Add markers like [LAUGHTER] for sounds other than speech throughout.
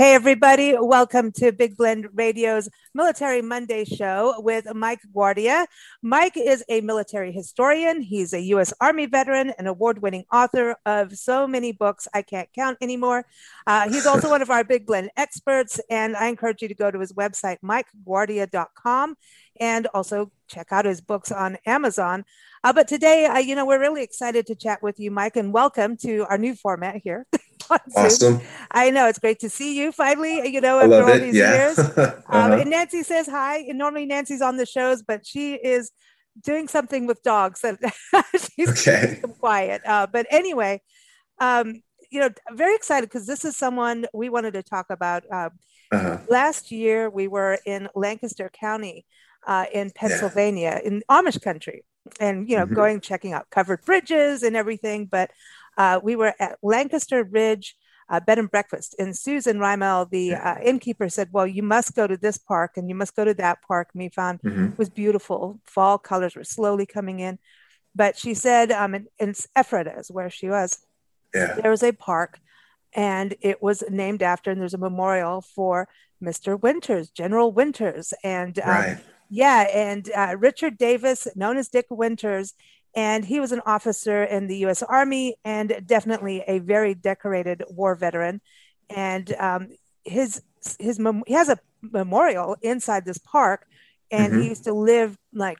Hey, everybody. Welcome to Big Blend Radio's Military Monday show with Mike Guardia. Mike is a military historian. He's a U.S. Army veteran, an award winning author of so many books I can't count anymore. Uh, he's also one of our Big Blend experts, and I encourage you to go to his website, mikeguardia.com, and also check out his books on Amazon. Uh, but today, uh, you know, we're really excited to chat with you, Mike, and welcome to our new format here. [LAUGHS] awesome. I know it's great to see you finally. You know, after all it. these yeah. years. [LAUGHS] uh-huh. um, and Nancy says hi. And normally Nancy's on the shows, but she is doing something with dogs that [LAUGHS] she's okay. quiet. Uh, but anyway, um, you know, very excited because this is someone we wanted to talk about. Uh, uh-huh. Last year, we were in Lancaster County uh, in Pennsylvania, yeah. in Amish country, and you know, mm-hmm. going checking out covered bridges and everything. But uh, we were at Lancaster Ridge uh, Bed and Breakfast, and Susan Rymel, the uh, innkeeper, said, "Well, you must go to this park and you must go to that park." And we found mm-hmm. it was beautiful. Fall colors were slowly coming in, but she said, um, in, in Ephrata is where she was. Yeah. There was a park, and it was named after, and there's a memorial for Mr. Winters, General Winters, and um, right. yeah, and uh, Richard Davis, known as Dick Winters, and he was an officer in the U.S. Army and definitely a very decorated war veteran. And um, his his mem- he has a memorial inside this park, and mm-hmm. he used to live like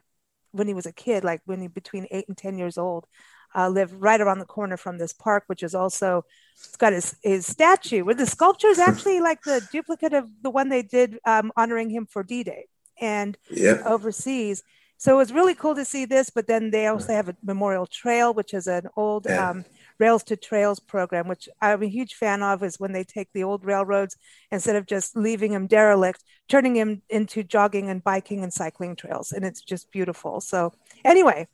when he was a kid, like when he between eight and ten years old. Uh, lived right around the corner from this park, which is also it's got his, his statue. Where the sculpture is [LAUGHS] actually like the duplicate of the one they did um, honoring him for D-Day and yep. overseas. So it was really cool to see this, but then they also have a memorial trail, which is an old yeah. um, Rails to Trails program, which I'm a huge fan of. Is when they take the old railroads instead of just leaving them derelict, turning them into jogging and biking and cycling trails, and it's just beautiful. So anyway,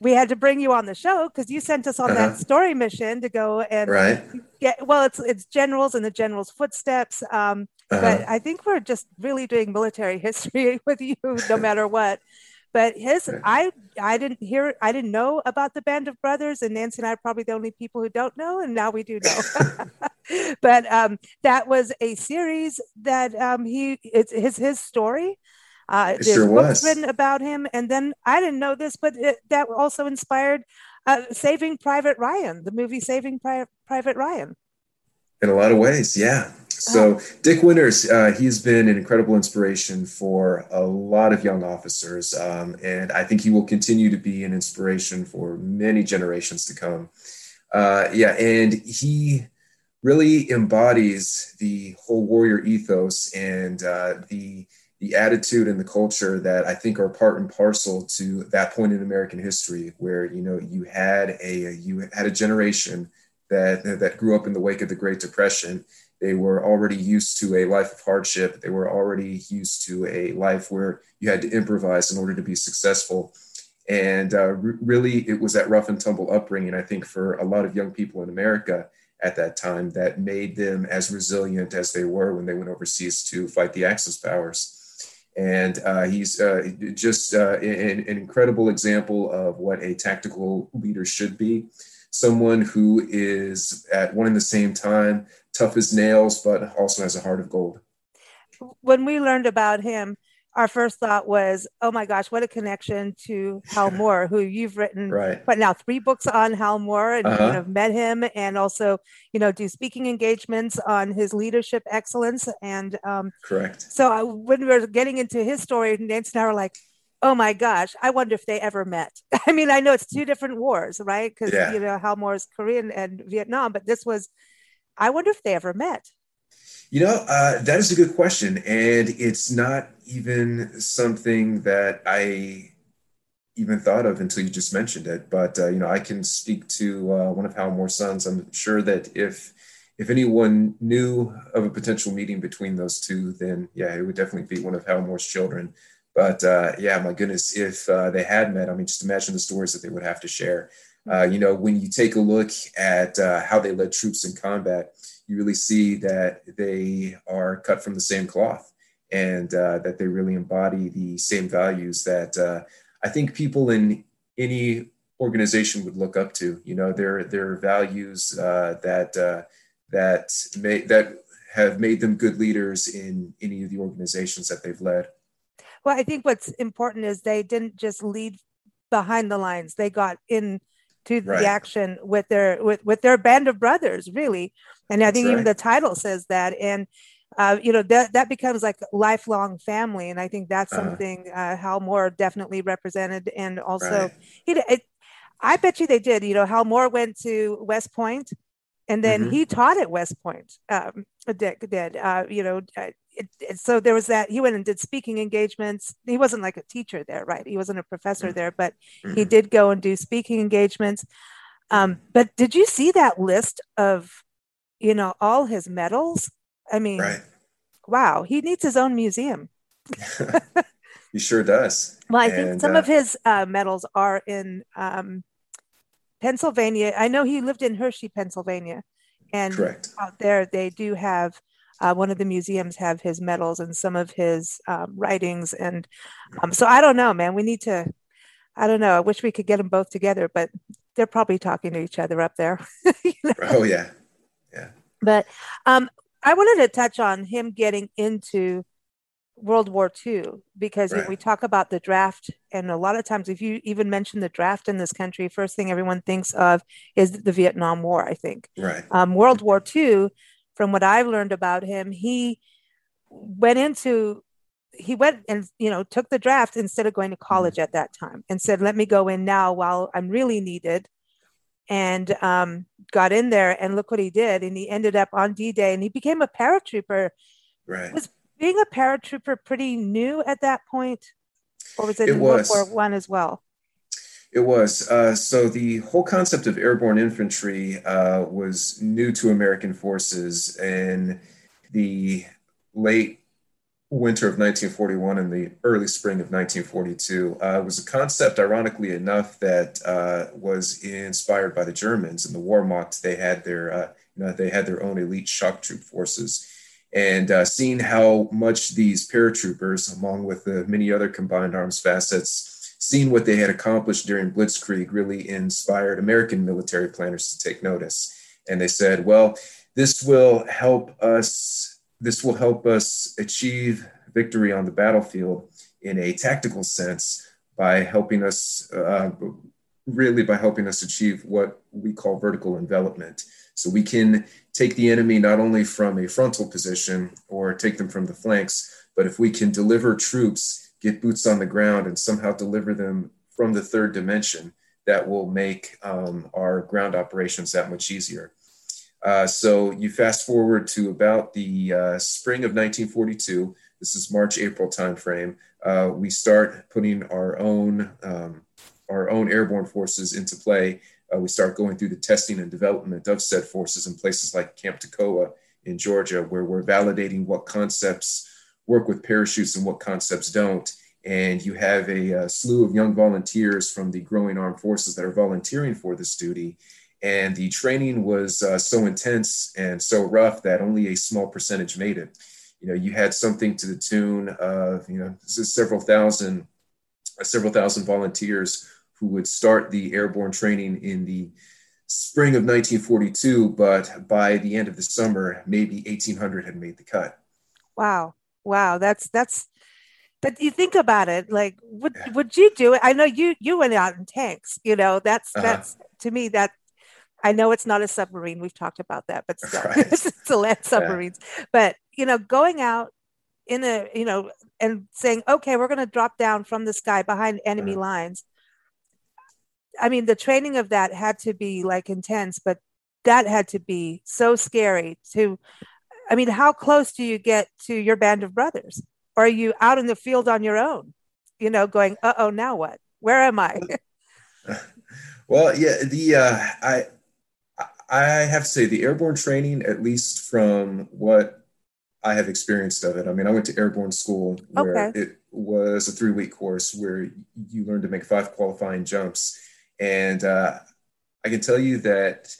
we had to bring you on the show because you sent us on uh-huh. that story mission to go and right. get well it's it's generals and the generals footsteps um, uh-huh. but i think we're just really doing military [LAUGHS] history with you no matter what but his, I, I didn't hear, I didn't know about the Band of Brothers, and Nancy and I are probably the only people who don't know, and now we do know. [LAUGHS] but um, that was a series that um, he, it's his his story. Uh, it there's sure books was. written about him, and then I didn't know this, but it, that also inspired uh, Saving Private Ryan, the movie Saving Pri- Private Ryan. In a lot of ways, yeah. So Dick Winters, uh, he's been an incredible inspiration for a lot of young officers, um, and I think he will continue to be an inspiration for many generations to come. Uh, yeah, and he really embodies the whole warrior ethos and uh, the the attitude and the culture that I think are part and parcel to that point in American history, where you know you had a you had a generation that that grew up in the wake of the Great Depression they were already used to a life of hardship. They were already used to a life where you had to improvise in order to be successful. And uh, really, it was that rough and tumble upbringing, I think, for a lot of young people in America at that time that made them as resilient as they were when they went overseas to fight the Axis powers. And uh, he's uh, just uh, an, an incredible example of what a tactical leader should be someone who is at one and the same time tough as nails, but also has a heart of gold. When we learned about him, our first thought was, oh my gosh, what a connection to Hal [LAUGHS] Moore, who you've written, right. but now three books on Hal Moore and uh-huh. you know, met him and also, you know, do speaking engagements on his leadership excellence. And um, correct. So uh, when we were getting into his story, Nancy and I were like, oh my gosh, I wonder if they ever met. [LAUGHS] I mean, I know it's two different wars, right? Because, yeah. you know, Hal Moore's Korean and Vietnam, but this was I wonder if they ever met. You know, uh, that is a good question. And it's not even something that I even thought of until you just mentioned it. But, uh, you know, I can speak to uh, one of Hal Moore's sons. I'm sure that if if anyone knew of a potential meeting between those two, then yeah, it would definitely be one of Hal Moore's children. But uh, yeah, my goodness, if uh, they had met, I mean, just imagine the stories that they would have to share. Uh, you know, when you take a look at uh, how they led troops in combat, you really see that they are cut from the same cloth and uh, that they really embody the same values that uh, I think people in any organization would look up to. You know, their their values uh, that uh, that may that have made them good leaders in any of the organizations that they've led. Well, I think what's important is they didn't just lead behind the lines; they got in to right. the action with their with with their band of brothers, really. And I think right. even the title says that. And uh, you know that that becomes like lifelong family, and I think that's uh-huh. something uh, Hal Moore definitely represented. And also, right. he, it, I bet you they did. You know, Hal Moore went to West Point, and then mm-hmm. he taught at West Point. Um, did, did uh, you know? Uh, it, it, so there was that. He went and did speaking engagements. He wasn't like a teacher there, right? He wasn't a professor mm-hmm. there, but mm-hmm. he did go and do speaking engagements. Um, but did you see that list of you know, all his medals. I mean, right. wow, he needs his own museum. [LAUGHS] he sure does. [LAUGHS] Well, I and, think some uh, of his uh, medals are in um, Pennsylvania. I know he lived in Hershey, Pennsylvania, and correct. out there they do have uh, one of the museums have his medals and some of his um, writings, and um, so I don't know, man. We need to. I don't know. I wish we could get them both together, but they're probably talking to each other up there. [LAUGHS] you know? Oh yeah, yeah. But um, I wanted to touch on him getting into World War II because right. we talk about the draft, and a lot of times, if you even mention the draft in this country, first thing everyone thinks of is the Vietnam War. I think. Right. Um, World War II, from what I've learned about him, he went into he went and you know took the draft instead of going to college mm-hmm. at that time and said let me go in now while i'm really needed and um, got in there and look what he did and he ended up on d-day and he became a paratrooper right was being a paratrooper pretty new at that point or was it, it was. world war one as well it was uh, so the whole concept of airborne infantry uh, was new to american forces in the late winter of 1941 and the early spring of 1942 uh, was a concept, ironically enough, that uh, was inspired by the Germans. In the Wehrmacht, they had their, uh, you know, they had their own elite shock troop forces. And uh, seeing how much these paratroopers, along with the many other combined arms facets, seeing what they had accomplished during Blitzkrieg, really inspired American military planners to take notice. And they said, well, this will help us this will help us achieve victory on the battlefield in a tactical sense by helping us, uh, really by helping us achieve what we call vertical envelopment. So we can take the enemy not only from a frontal position or take them from the flanks, but if we can deliver troops, get boots on the ground, and somehow deliver them from the third dimension, that will make um, our ground operations that much easier. Uh, so you fast forward to about the uh, spring of 1942. This is March April timeframe. Uh, we start putting our own um, our own airborne forces into play. Uh, we start going through the testing and development of said forces in places like Camp Toccoa in Georgia, where we're validating what concepts work with parachutes and what concepts don't. And you have a, a slew of young volunteers from the growing armed forces that are volunteering for this duty and the training was uh, so intense and so rough that only a small percentage made it. You know, you had something to the tune of, you know, several thousand, uh, several thousand volunteers who would start the airborne training in the spring of 1942, but by the end of the summer, maybe 1,800 had made the cut. Wow, wow, that's that's. But you think about it, like, would yeah. would you do it? I know you you went out in tanks. You know, that's uh-huh. that's to me that I know it's not a submarine. We've talked about that, but [LAUGHS] still, right. [LAUGHS] it's a land submarines. Yeah. But you know, going out in a you know and saying, okay, we're going to drop down from the sky behind enemy uh-huh. lines. I mean, the training of that had to be like intense, but that had to be so scary to I mean, how close do you get to your band of brothers? Or are you out in the field on your own, you know, going, uh oh, now what? Where am I? [LAUGHS] well, yeah, the, uh, I, I have to say the airborne training, at least from what I have experienced of it. I mean, I went to airborne school where okay. it was a three week course where you learned to make five qualifying jumps. And uh, I can tell you that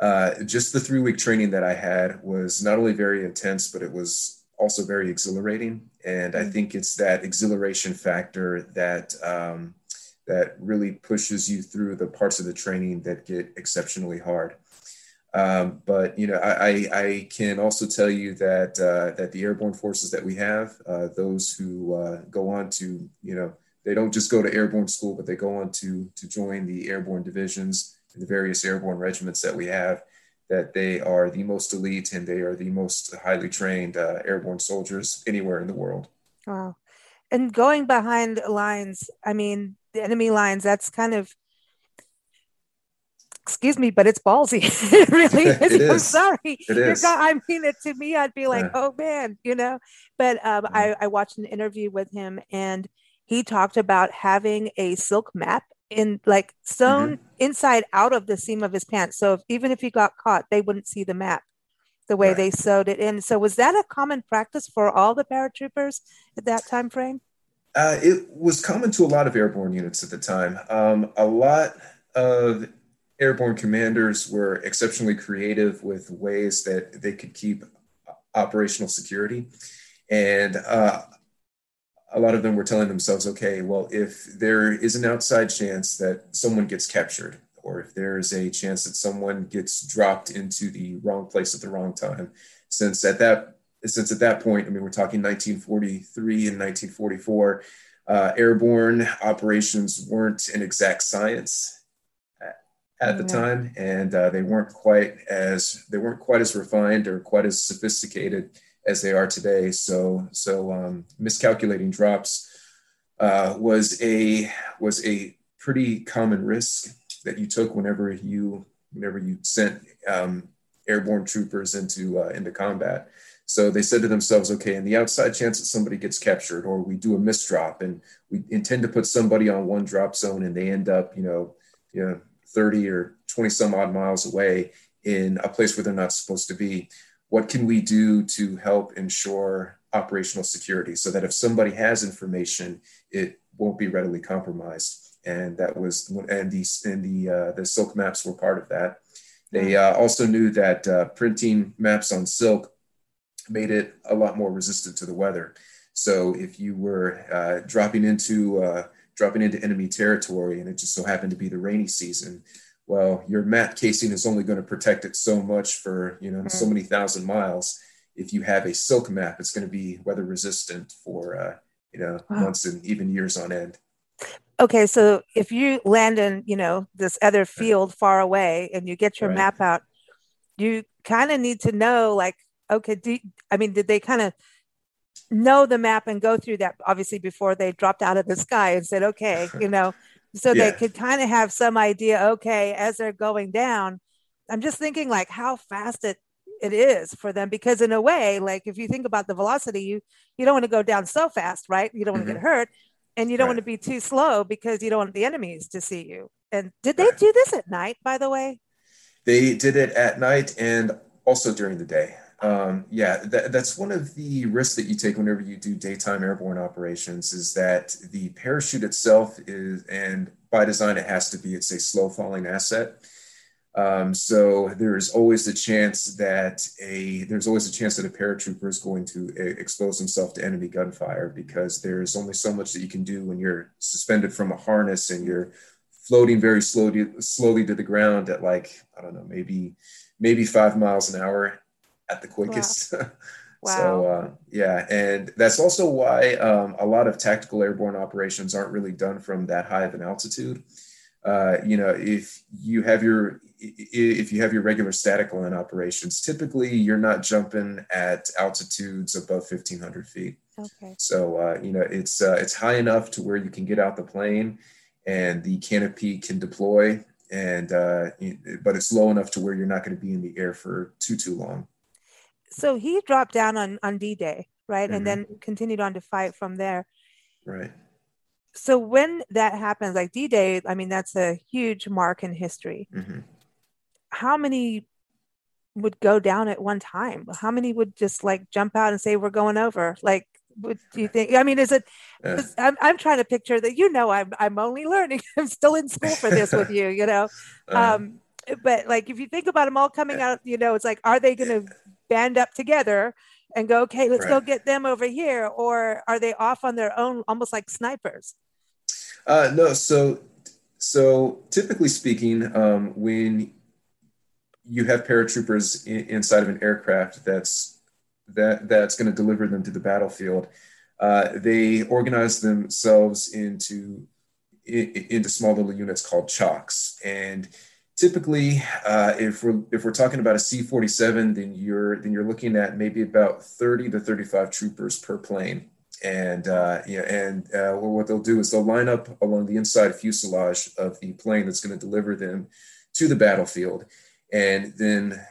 uh, just the three week training that I had was not only very intense, but it was also very exhilarating. And I mm. think it's that exhilaration factor that um, that really pushes you through the parts of the training that get exceptionally hard. Um, but you know, I, I, can also tell you that uh, that the airborne forces that we have, uh, those who uh, go on to, you know, they don't just go to airborne school, but they go on to to join the airborne divisions and the various airborne regiments that we have. That they are the most elite and they are the most highly trained uh, airborne soldiers anywhere in the world. Wow, and going behind lines, I mean, the enemy lines. That's kind of excuse me, but it's ballsy. [LAUGHS] it really [LAUGHS] is. it I'm sorry. It is. I mean, it to me, I'd be like, yeah. oh man, you know. But um, yeah. I, I watched an interview with him, and he talked about having a silk map in like sewn mm-hmm. inside out of the seam of his pants. So if, even if he got caught, they wouldn't see the map the way right. they sewed it in. So was that a common practice for all the paratroopers at that time frame? Uh, it was common to a lot of airborne units at the time. Um, a lot of airborne commanders were exceptionally creative with ways that they could keep operational security. And uh, a lot of them were telling themselves, okay, well, if there is an outside chance that someone gets captured, or if there's a chance that someone gets dropped into the wrong place at the wrong time, since at that since at that point, I mean, we're talking 1943 and 1944, uh, airborne operations weren't an exact science at the time, and uh, they weren't quite as they weren't quite as refined or quite as sophisticated as they are today. So so um, miscalculating drops uh, was a was a pretty common risk that you took whenever you whenever you sent um, airborne troopers into uh, into combat. So they said to themselves, okay, in the outside chance that somebody gets captured, or we do a misdrop and we intend to put somebody on one drop zone and they end up, you know, you know, 30 or 20 some odd miles away in a place where they're not supposed to be. What can we do to help ensure operational security so that if somebody has information, it won't be readily compromised? And that was, and these, and the, uh, the silk maps were part of that. They uh, also knew that uh, printing maps on silk made it a lot more resistant to the weather. So if you were uh, dropping into uh, dropping into enemy territory and it just so happened to be the rainy season well your mat casing is only going to protect it so much for you know mm-hmm. so many thousand miles if you have a silk map it's going to be weather resistant for uh, you know wow. months and even years on end okay so if you land in you know this other field far away and you get your right. map out you kind of need to know like okay do, i mean did they kind of know the map and go through that obviously before they dropped out of the sky and said okay [LAUGHS] you know so yeah. they could kind of have some idea okay as they're going down i'm just thinking like how fast it it is for them because in a way like if you think about the velocity you you don't want to go down so fast right you don't want to mm-hmm. get hurt and you don't right. want to be too slow because you don't want the enemies to see you and did they right. do this at night by the way they did it at night and also during the day um, yeah, that, that's one of the risks that you take whenever you do daytime airborne operations is that the parachute itself is, and by design, it has to be, it's a slow falling asset. Um, so there's always a chance that a there's always a chance that a paratrooper is going to expose himself to enemy gunfire because there's only so much that you can do when you're suspended from a harness and you're floating very slowly slowly to the ground at like I don't know maybe maybe five miles an hour at the quickest. Wow. [LAUGHS] wow. so uh, yeah, and that's also why um, a lot of tactical airborne operations aren't really done from that high of an altitude. Uh, you know, if you have your if you have your regular static line operations, typically you're not jumping at altitudes above 1,500 feet. Okay. So uh, you know it's uh, it's high enough to where you can get out the plane, and the canopy can deploy and uh, but it's low enough to where you're not going to be in the air for too too long. So he dropped down on on D Day, right, mm-hmm. and then continued on to fight from there. Right. So when that happens, like D Day, I mean that's a huge mark in history. Mm-hmm. How many would go down at one time? How many would just like jump out and say we're going over? Like what do you think? I mean, is it? Yeah. I'm, I'm trying to picture that. You know, I'm I'm only learning. [LAUGHS] I'm still in school for this with you. You know, [LAUGHS] uh, um, but like if you think about them all coming out, you know, it's like, are they going to band up together and go, okay, let's right. go get them over here, or are they off on their own, almost like snipers? Uh, no. So, so typically speaking, um, when you have paratroopers in, inside of an aircraft that's that that's going to deliver them to the battlefield. Uh, they organize themselves into into small little units called chalks, and typically, uh, if we're if we're talking about a C-47, then you're then you're looking at maybe about 30 to 35 troopers per plane. And uh, yeah, and uh, what they'll do is they'll line up along the inside fuselage of the plane that's going to deliver them to the battlefield, and then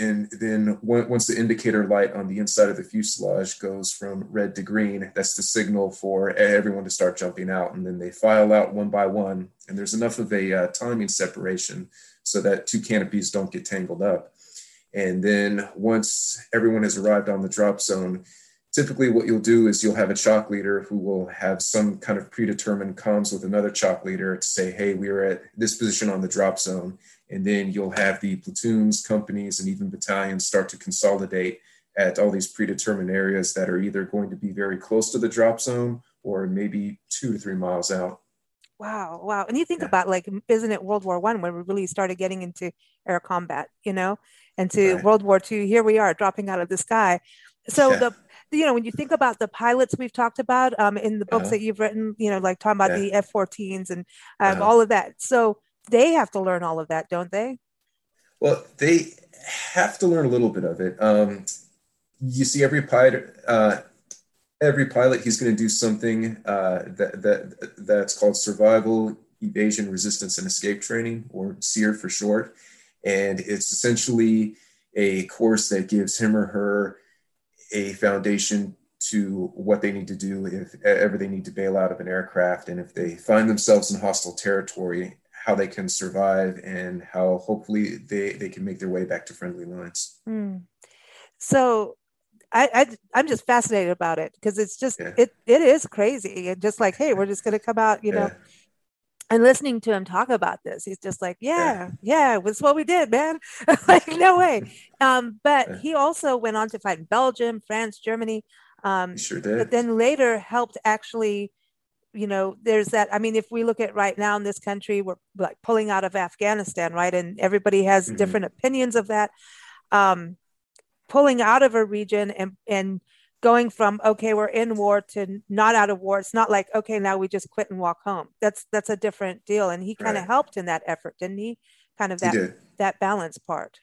and then once the indicator light on the inside of the fuselage goes from red to green, that's the signal for everyone to start jumping out. And then they file out one by one. And there's enough of a uh, timing separation so that two canopies don't get tangled up. And then once everyone has arrived on the drop zone, typically what you'll do is you'll have a chalk leader who will have some kind of predetermined comms with another chalk leader to say, hey, we are at this position on the drop zone and then you'll have the platoons, companies, and even battalions start to consolidate at all these predetermined areas that are either going to be very close to the drop zone or maybe two to three miles out. Wow, wow. And you think yeah. about like, isn't it World War One when we really started getting into air combat, you know, and to right. World War Two, here we are dropping out of the sky. So yeah. the you know when you think about the pilots we've talked about um, in the books uh-huh. that you've written, you know, like talking about yeah. the F-14s and um, uh-huh. all of that. So they have to learn all of that, don't they? Well, they have to learn a little bit of it. Um, you see, every pilot, uh, every pilot, he's going to do something uh, that that that's called survival, evasion, resistance, and escape training, or SERE for short. And it's essentially a course that gives him or her a foundation to what they need to do if ever they need to bail out of an aircraft and if they find themselves in hostile territory how they can survive and how hopefully they, they can make their way back to friendly lines. Mm. So I, I am just fascinated about it because it's just yeah. it it is crazy and just like hey we're just gonna come out you know and listening to him talk about this he's just like yeah. yeah, yeah that's what we did man. [LAUGHS] [LAUGHS] Like no way. Um but he also went on to fight in Belgium France Germany um sure did. but then later helped actually you know there's that i mean if we look at right now in this country we're like pulling out of afghanistan right and everybody has mm-hmm. different opinions of that. Um, pulling out of a region and and going from okay we're in war to not out of war. It's not like okay now we just quit and walk home. That's that's a different deal. And he kind of right. helped in that effort didn't he? Kind of that that balance part.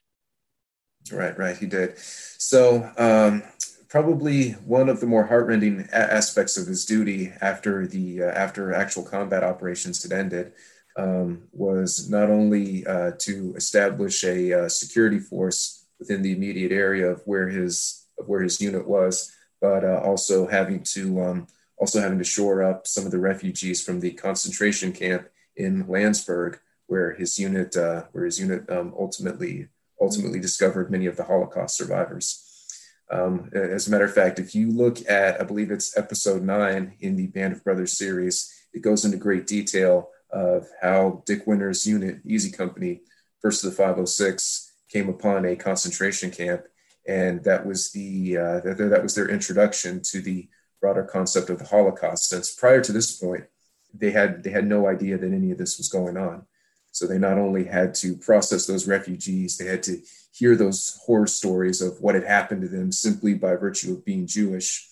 Right right. He did. So um probably one of the more heartrending aspects of his duty after the uh, after actual combat operations had ended um, was not only uh, to establish a uh, security force within the immediate area of where his of where his unit was, but uh, also having to um, also having to shore up some of the refugees from the concentration camp in Landsberg, where his unit uh, where his unit um, ultimately ultimately discovered many of the Holocaust survivors. Um, as a matter of fact, if you look at, I believe it's episode nine in the Band of Brothers series, it goes into great detail of how Dick Winter's unit, Easy Company, first of the 506, came upon a concentration camp, and that was the uh, that, was their introduction to the broader concept of the Holocaust. Since prior to this point, they had they had no idea that any of this was going on. So they not only had to process those refugees, they had to hear those horror stories of what had happened to them simply by virtue of being Jewish.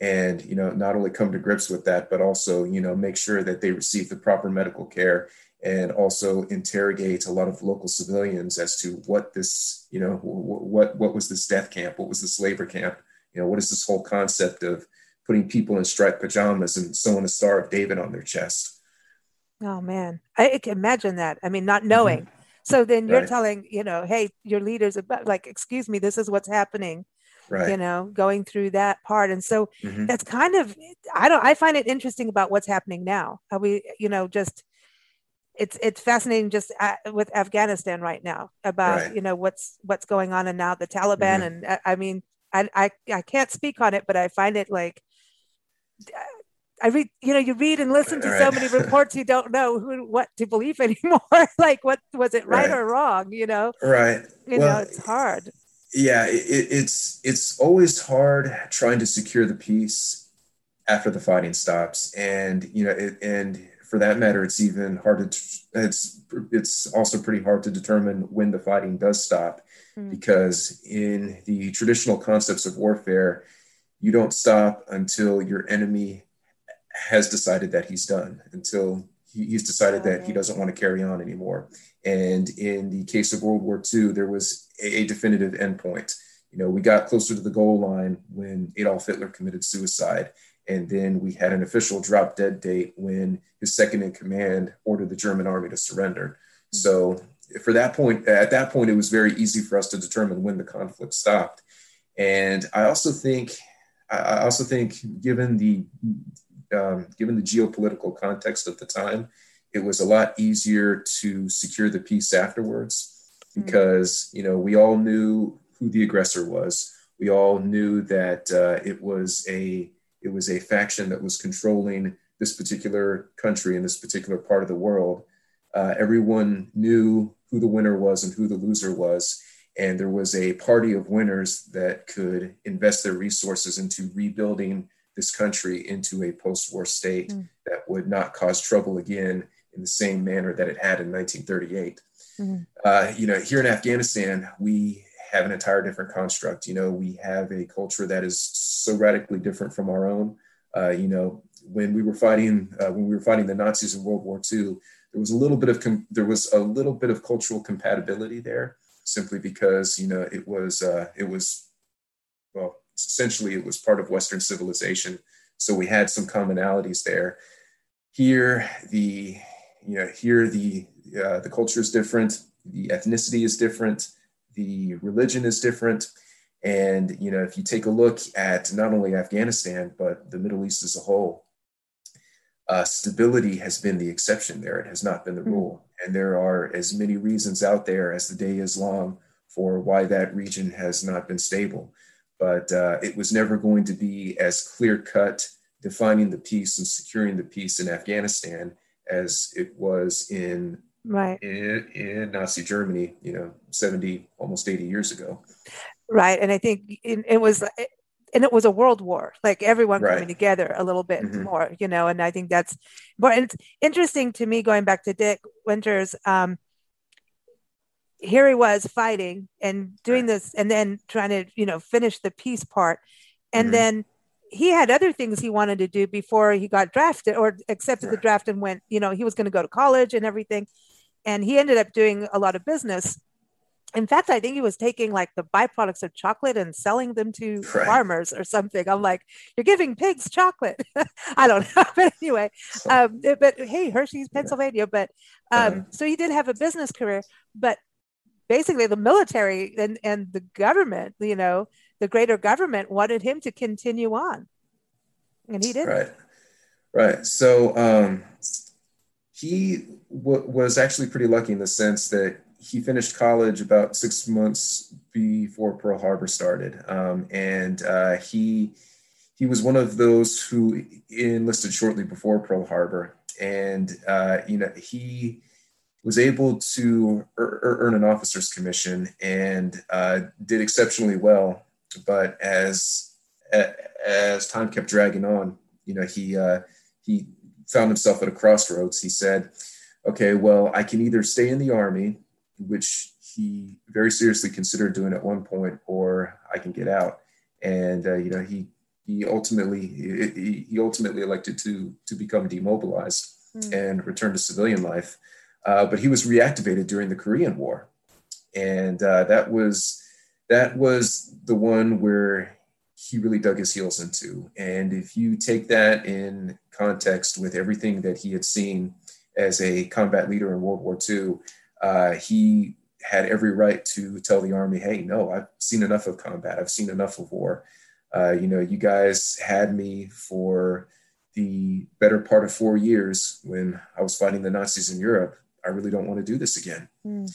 And, you know, not only come to grips with that, but also, you know, make sure that they receive the proper medical care and also interrogate a lot of local civilians as to what this, you know, what, what was this death camp? What was this labor camp? You know, what is this whole concept of putting people in striped pajamas and sewing a Star of David on their chest? Oh man, I can imagine that. I mean, not knowing. Mm-hmm. So then you're right. telling, you know, hey, your leaders about like, excuse me, this is what's happening. Right. You know, going through that part. And so mm-hmm. that's kind of I don't I find it interesting about what's happening now. How we, you know, just it's it's fascinating just uh, with Afghanistan right now about right. you know what's what's going on and now the Taliban mm-hmm. and I, uh, I mean I, I I can't speak on it but I find it like I read, you know, you read and listen to right. so many reports, you don't know who, what to believe [LAUGHS] anymore. like, what was it right, right, or wrong? You know, right? You well, know, it's hard. Yeah, it, it's it's always hard trying to secure the peace after the fighting stops, and you know, it, and for that matter, it's even hard to it's it's also pretty hard to determine when the fighting does stop, mm. because in the traditional concepts of warfare, you don't stop until your enemy has decided that he's done until he's decided that he doesn't want to carry on anymore. And in the case of World War II, there was a, a definitive endpoint. You know, we got closer to the goal line when Adolf Hitler committed suicide. And then we had an official drop dead date when his second in command ordered the German army to surrender. Mm-hmm. So for that point, at that point, it was very easy for us to determine when the conflict stopped. And I also think, I also think, given the um, given the geopolitical context of the time, it was a lot easier to secure the peace afterwards hmm. because you know we all knew who the aggressor was. We all knew that uh, it was a it was a faction that was controlling this particular country in this particular part of the world. Uh, everyone knew who the winner was and who the loser was. And there was a party of winners that could invest their resources into rebuilding this country into a post-war state mm. that would not cause trouble again in the same manner that it had in 1938. Mm. Uh, you know, here in Afghanistan, we have an entire different construct. You know, we have a culture that is so radically different from our own. Uh, you know, when we were fighting uh, when we were fighting the Nazis in World War II, there was a little bit of com- there was a little bit of cultural compatibility there, simply because you know it was uh, it was well essentially it was part of Western civilization. So we had some commonalities there. Here, the you know here the uh, the culture is different, the ethnicity is different, the religion is different, and you know if you take a look at not only Afghanistan but the Middle East as a whole, uh, stability has been the exception there. It has not been the hmm. rule, and there are as many reasons out there as the day is long for why that region has not been stable but uh, it was never going to be as clear cut defining the peace and securing the peace in Afghanistan as it was in right in, in Nazi Germany, you know, 70 almost 80 years ago. Right, and I think it, it was and it was a world war like everyone right. coming together a little bit mm-hmm. more you know and i think that's but it's interesting to me going back to dick winters um, here he was fighting and doing this and then trying to you know finish the peace part and mm-hmm. then he had other things he wanted to do before he got drafted or accepted the draft and went you know he was going to go to college and everything and he ended up doing a lot of business in fact i think he was taking like the byproducts of chocolate and selling them to right. farmers or something i'm like you're giving pigs chocolate [LAUGHS] i don't know [LAUGHS] but anyway um, but hey hershey's pennsylvania but um, uh-huh. so he did have a business career but basically the military and, and the government, you know, the greater government wanted him to continue on. And he did. Right. Right. So um, he w- was actually pretty lucky in the sense that he finished college about six months before Pearl Harbor started. Um, and uh, he, he was one of those who enlisted shortly before Pearl Harbor. And, uh, you know, he, was able to earn an officer's commission and uh, did exceptionally well. But as as time kept dragging on, you know, he uh, he found himself at a crossroads. He said, "Okay, well, I can either stay in the army, which he very seriously considered doing at one point, or I can get out." And uh, you know, he he ultimately he, he ultimately elected to to become demobilized mm. and return to civilian life. Uh, but he was reactivated during the Korean War, and uh, that was that was the one where he really dug his heels into. And if you take that in context with everything that he had seen as a combat leader in World War II, uh, he had every right to tell the army, "Hey, no, I've seen enough of combat. I've seen enough of war. Uh, you know, you guys had me for the better part of four years when I was fighting the Nazis in Europe. I really don't want to do this again." Mm.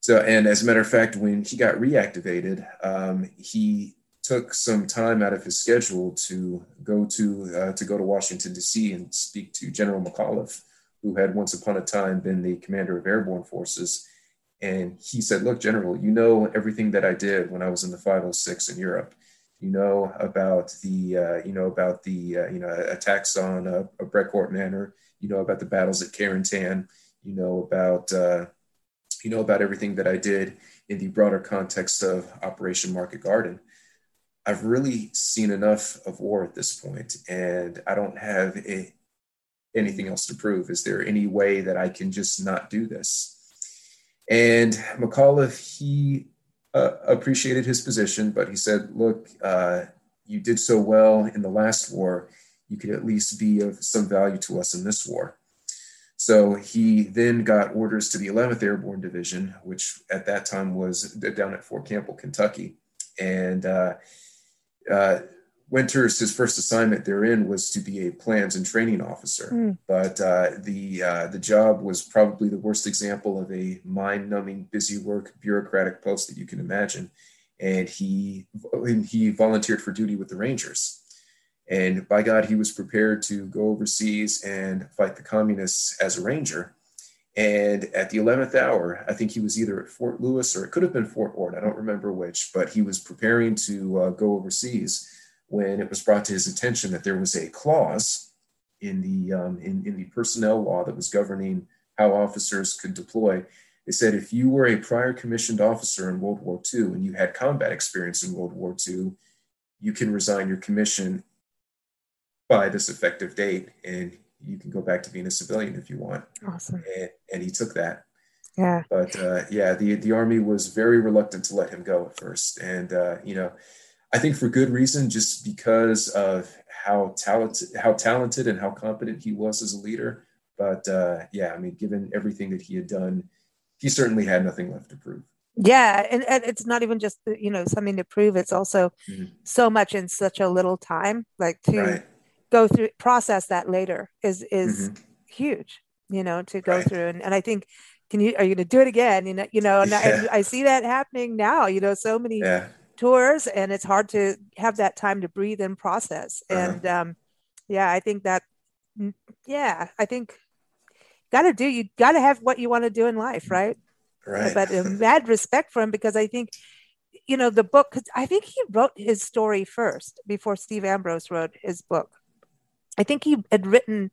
So, and as a matter of fact, when he got reactivated, um, he took some time out of his schedule to go to uh, to go to Washington D.C. and speak to General McAuliffe, who had once upon a time been the commander of airborne forces. And he said, "Look, General, you know everything that I did when I was in the 506 in Europe. You know about the uh, you know about the uh, you know attacks on uh, Brecourt Manor. You know about the battles at Carentan. You know about uh, you know about everything that I did in the broader context of Operation Market Garden. I've really seen enough of war at this point, and I don't have a, anything else to prove. Is there any way that I can just not do this? And McAuliffe, he uh, appreciated his position, but he said, Look, uh, you did so well in the last war. You could at least be of some value to us in this war. So he then got orders to the 11th Airborne Division, which at that time was down at Fort Campbell, Kentucky. And uh, uh, Winters, his first assignment therein was to be a plans and training officer, mm. but uh, the uh, the job was probably the worst example of a mind-numbing, busy work, bureaucratic post that you can imagine. And he he volunteered for duty with the Rangers. And by God, he was prepared to go overseas and fight the communists as a ranger. And at the 11th hour, I think he was either at Fort Lewis or it could have been Fort Ord. I don't remember which, but he was preparing to uh, go overseas when it was brought to his attention that there was a clause in the, um, in, in the personnel law that was governing how officers could deploy. They said if you were a prior commissioned officer in World War II and you had combat experience in World War II, you can resign your commission by this effective date and you can go back to being a civilian if you want. Awesome. And, and he took that. Yeah. But uh, yeah, the, the army was very reluctant to let him go at first. And, uh, you know, I think for good reason, just because of how talented, how talented and how competent he was as a leader. But uh, yeah, I mean, given everything that he had done, he certainly had nothing left to prove yeah and, and it's not even just you know something to prove it's also mm-hmm. so much in such a little time like to right go through process that later is is mm-hmm. huge you know to go right. through and, and i think can you are you going to do it again you know you know and yeah. I, I, see that happening now you know so many yeah. tours and it's hard to have that time to breathe and process uh-huh. and um yeah i think that mm, yeah i think got to do you got to have what you want to do in life right right but a mad respect for him because i think you know the book i think he wrote his story first before steve ambrose wrote his book I think he had written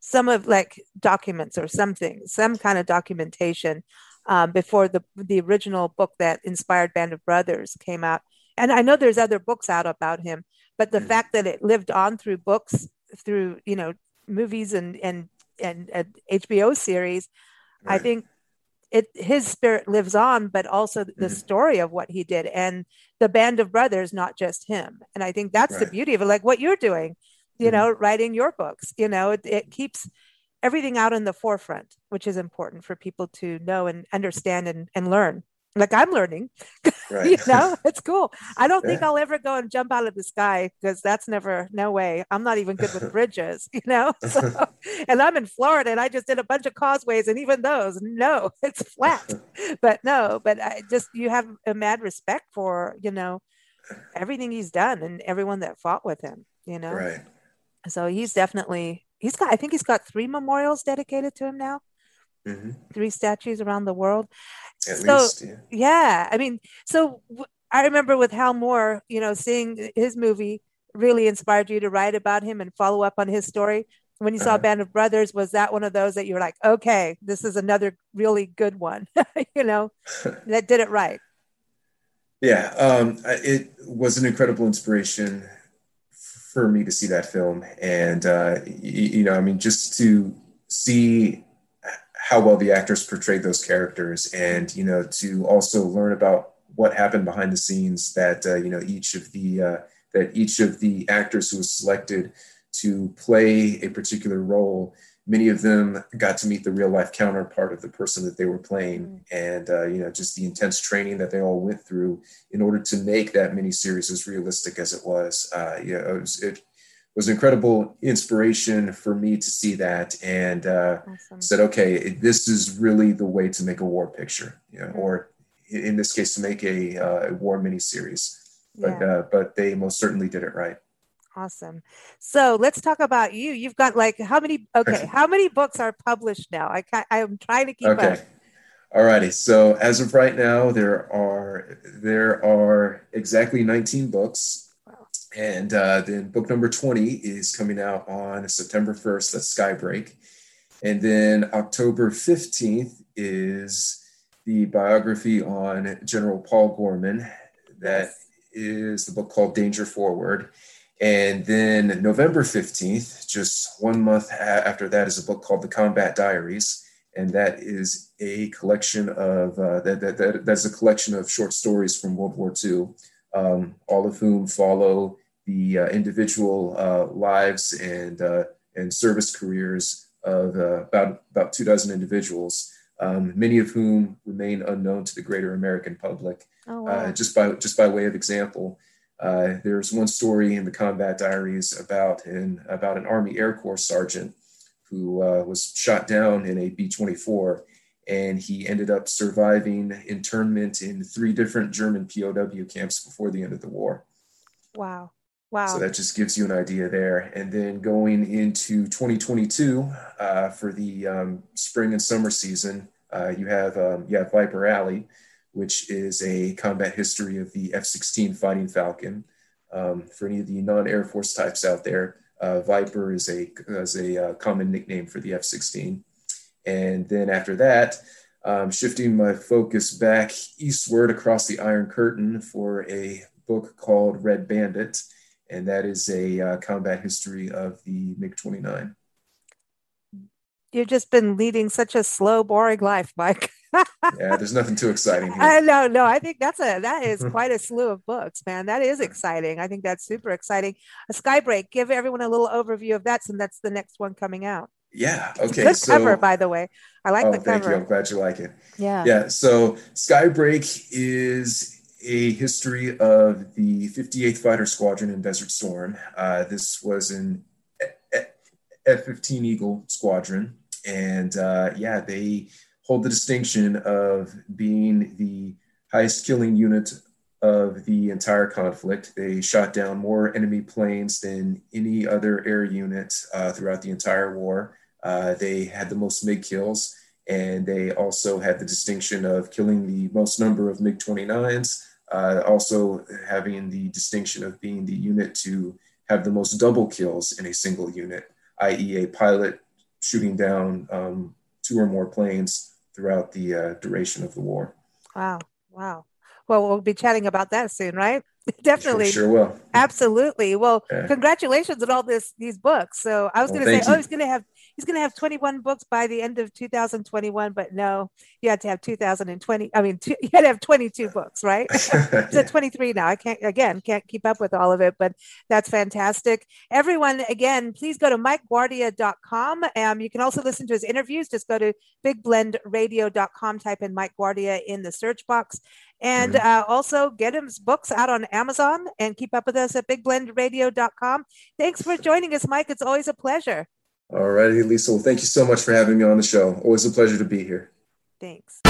some of like documents or something, some kind of documentation um, before the the original book that inspired Band of Brothers came out. And I know there's other books out about him, but the mm. fact that it lived on through books, through you know movies and and and, and HBO series, right. I think it his spirit lives on, but also the mm-hmm. story of what he did and the band of brothers, not just him. And I think that's right. the beauty of it, like what you're doing you mm-hmm. know writing your books you know it, it keeps everything out in the forefront which is important for people to know and understand and, and learn. Like i'm learning [LAUGHS] right. you know [LAUGHS] it's cool. I don't yeah. think i'll ever go and jump out of the sky because that's never no way. I'm not even good with [LAUGHS] bridges you know? So, and i'm in florida and i just did a bunch of causeways and even those no it's flat. But no but i just you have a mad respect for you know everything he's done and everyone that fought with him you know? Right so he's definitely he's got i think he's got three memorials dedicated to him now mm-hmm. three statues around the world At so least, yeah. yeah i mean so i remember with hal moore you know seeing his movie really inspired you to write about him and follow up on his story when you saw uh-huh. band of brothers was that one of those that you were like okay this is another really good one [LAUGHS] you know [LAUGHS] that did it right yeah um, it was an incredible inspiration for me to see that film. And, uh, you, you, know, I mean, just to see how well the actors portrayed those characters and, you know, to also learn about what happened behind the scenes that, uh, you know, each of the, uh, that each of the actors who was selected to play a particular role many of them got to meet the real life counterpart of the person that they were playing mm. and uh, you know just the intense training that they all went through in order to make that miniseries as realistic as it was uh, yeah it was, it was incredible inspiration for me to see that and uh, awesome. said okay this is really the way to make a war picture you know, mm. or in this case to make a, uh, a war miniseries but yeah. Uh, but they most certainly did it right Awesome. So let's talk about you. You've got like how many? Okay, [LAUGHS] how many books are published now? I I'm trying to keep okay. up. All righty. So as of right now, there are there are exactly 19 books, wow. and uh, then book number 20 is coming out on September 1st. That's Skybreak, and then October 15th is the biography on General Paul Gorman. That is the book called Danger Forward and then November 15th, just one month after that, is a book called The Combat Diaries. And that is a collection of, uh, that, that, that, that's a collection of short stories from World War II, um, all of whom follow the uh, individual uh, lives and, uh, and service careers of uh, about, about two dozen individuals, um, many of whom remain unknown to the greater American public. Oh, uh, wow. just, by, just by way of example, uh, there's one story in the Combat Diaries about an about an Army Air Corps sergeant who uh, was shot down in a B-24, and he ended up surviving internment in three different German POW camps before the end of the war. Wow. Wow. So that just gives you an idea there. And then going into 2022 uh, for the um, spring and summer season, uh, you have um, you have Viper Alley, which is a combat history of the F 16 Fighting Falcon. Um, for any of the non Air Force types out there, uh, Viper is a, is a uh, common nickname for the F 16. And then after that, um, shifting my focus back eastward across the Iron Curtain for a book called Red Bandit, and that is a uh, combat history of the MiG 29 you've just been leading such a slow, boring life, Mike. Yeah, there's nothing too exciting [LAUGHS] here. I know, no, I think that's a that is [LAUGHS] quite a slew of books, man. That is exciting. I think that's super exciting. A Skybreak, give everyone a little overview of that, and that's the next one coming out. Yeah. Okay. Good so, cover, by the way. I like oh, the cover. thank you. I'm glad you like it. Yeah. Yeah. So Skybreak is a history of the 58th Fighter Squadron in Desert Storm. Uh, this was an F-15 Eagle squadron and uh, yeah, they hold the distinction of being the highest killing unit of the entire conflict. They shot down more enemy planes than any other air unit uh, throughout the entire war. Uh, they had the most MiG kills, and they also had the distinction of killing the most number of MiG 29s, uh, also having the distinction of being the unit to have the most double kills in a single unit, i.e., a pilot shooting down um, two or more planes throughout the uh, duration of the war. Wow. Wow. Well, we'll be chatting about that soon, right? [LAUGHS] Definitely. Sure, sure, will. Absolutely. Well, yeah. congratulations on all this these books. So I was well, going to say, oh, he's going to have he's going to have 21 books by the end of 2021, but no, you had to have 2020. I mean, two, [LAUGHS] you had to have 22 books, right? [LAUGHS] it's at 23 now. I can't again can't keep up with all of it, but that's fantastic. Everyone, again, please go to MikeGuardia.com. Um, you can also listen to his interviews. Just go to BigBlendRadio.com. Type in Mike Guardia in the search box, and mm-hmm. uh, also get his books out on Amazon and keep up with us at bigblendradio.com. Thanks for joining us, Mike. It's always a pleasure. All righty, Lisa. Well, thank you so much for having me on the show. Always a pleasure to be here. Thanks.